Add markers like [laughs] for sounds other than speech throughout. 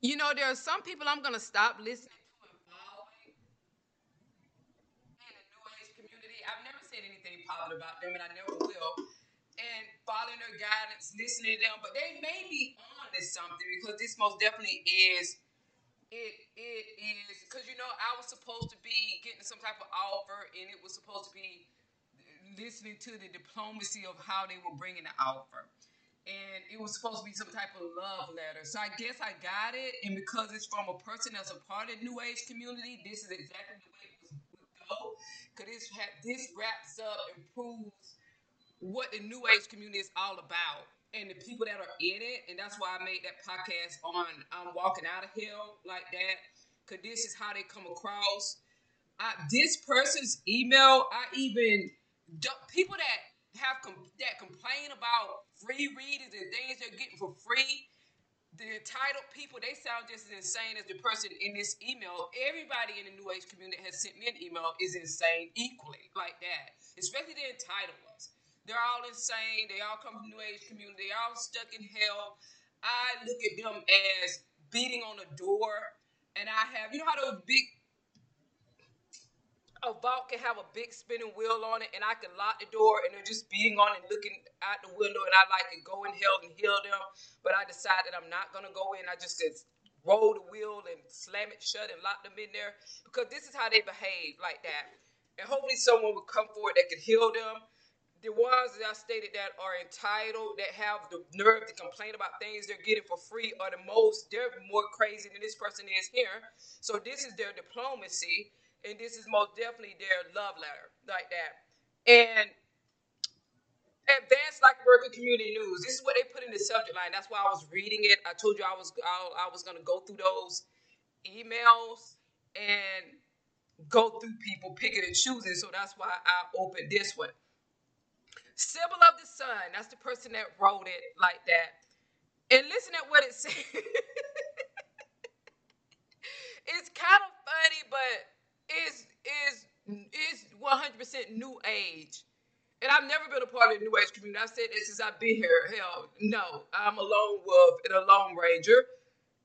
You know, there are some people I'm gonna stop listening to and following in the New Age community. I've never said anything positive about them, and I never will. And following their guidance, listening to them, but they may be on to something because this most definitely is. It it is because you know I was supposed to be getting some type of offer, and it was supposed to be listening to the diplomacy of how they were bringing the offer and it was supposed to be some type of love letter. So I guess I got it, and because it's from a person that's a part of the New Age community, this is exactly the way it would go. Because this this wraps up and proves what the New Age community is all about, and the people that are in it, and that's why I made that podcast on "I'm Walking Out of Hell" like that. Because this is how they come across. I, this person's email, I even people that have com- that complain about free readings and things they're getting for free. The entitled people, they sound just as insane as the person in this email. Everybody in the New Age community has sent me an email is insane equally, like that. Especially the entitled ones. They're all insane. They all come from New Age community. They're all stuck in hell. I look at them as beating on a door. And I have, you know how those big a vault can have a big spinning wheel on it, and I can lock the door, and they're just beating on and looking out the window, and I like to go in hell and heal them. But I decided I'm not gonna go in. I just could roll the wheel and slam it shut and lock them in there because this is how they behave like that. And hopefully, someone will come forward that can heal them. The ones that I stated that are entitled, that have the nerve to complain about things they're getting for free, are the most. They're more crazy than this person is here. So this is their diplomacy and this is most definitely their love letter, like that. And advanced like worker community news. This is what they put in the subject line. That's why I was reading it. I told you I was I, I was gonna go through those emails and go through people picking and choosing. So that's why I opened this one. Symbol of the Sun. That's the person that wrote it like that. And listen at what it [laughs] says. it's kind of funny, but is is is 100% new age. And I've never been a part of the new age community. I've said this since I've been here. Hell, no. I'm a lone wolf and a lone ranger.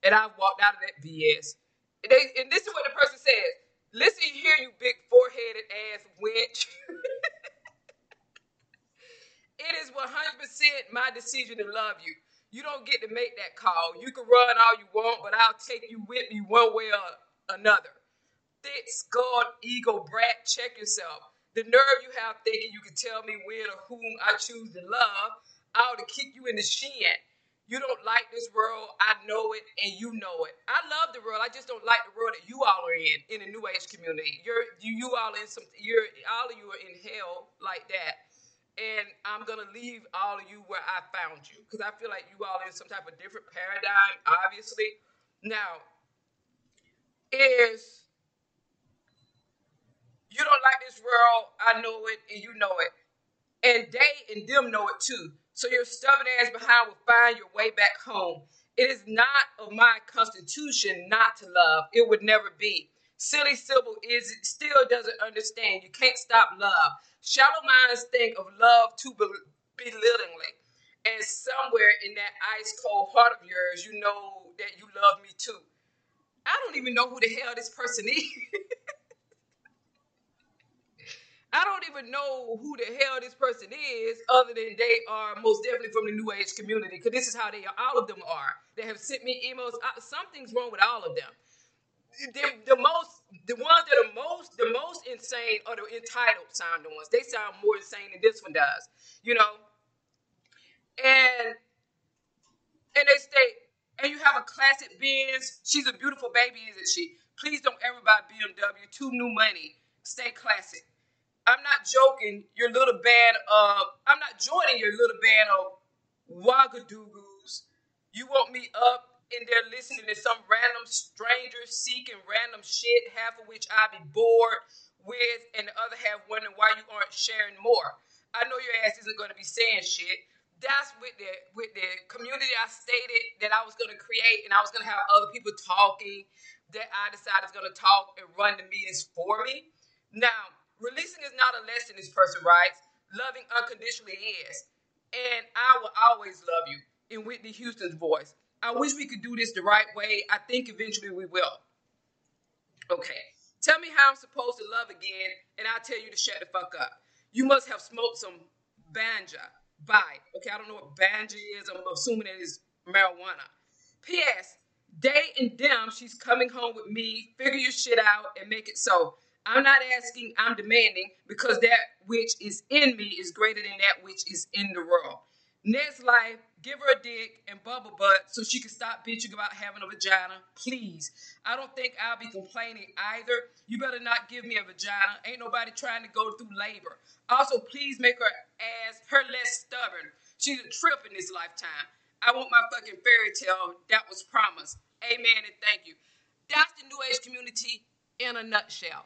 And I've walked out of that BS. And, they, and this is what the person says. Listen here, you big four-headed ass wench. [laughs] it is 100% my decision to love you. You don't get to make that call. You can run all you want, but I'll take you with me one way or another thick skulled ego brat, check yourself. The nerve you have thinking you can tell me when or whom I choose to love, I ought to kick you in the shin. You don't like this world, I know it, and you know it. I love the world, I just don't like the world that you all are in, in the New Age community. You're you, you all in some, you're all of you are in hell like that, and I'm gonna leave all of you where I found you because I feel like you all in some type of different paradigm. Obviously, now is you don't like this world. I know it, and you know it. And they and them know it too. So your stubborn ass behind will find your way back home. It is not of my constitution not to love. It would never be. Silly Sybil is still doesn't understand. You can't stop love. Shallow minds think of love too belittlingly. And somewhere in that ice cold heart of yours, you know that you love me too. I don't even know who the hell this person is. [laughs] I know who the hell this person is, other than they are most definitely from the New Age community, because this is how they are. All of them are. They have sent me emails. something's wrong with all of them. The, the most, the ones that are most, the most insane are the entitled sounding ones. They sound more insane than this one does, you know. And and they state, and you have a classic Benz. She's a beautiful baby, isn't she? Please don't ever buy BMW. Too new money. Stay classic. I'm not joking. Your little band of I'm not joining your little band of wagadoogos. You want me up in there listening to some random stranger seeking random shit, half of which I'd be bored with, and the other half wondering why you aren't sharing more. I know your ass isn't going to be saying shit. That's with the with the community I stated that I was going to create, and I was going to have other people talking. That I decided is going to talk and run the meetings for me. Now, Releasing is not a lesson, this person writes. Loving unconditionally is. And I will always love you in Whitney Houston's voice. I wish we could do this the right way. I think eventually we will. Okay. Tell me how I'm supposed to love again, and I'll tell you to shut the fuck up. You must have smoked some banja. Bye. Okay, I don't know what banja is. I'm assuming it is marijuana. P.S. Day and dim, she's coming home with me. Figure your shit out and make it so. I'm not asking, I'm demanding because that which is in me is greater than that which is in the world. Next life, give her a dick and bubble butt so she can stop bitching about having a vagina. Please. I don't think I'll be complaining either. You better not give me a vagina. Ain't nobody trying to go through labor. Also, please make her ass her less stubborn. She's a trip in this lifetime. I want my fucking fairy tale that was promised. Amen and thank you. That's the New Age community in a nutshell.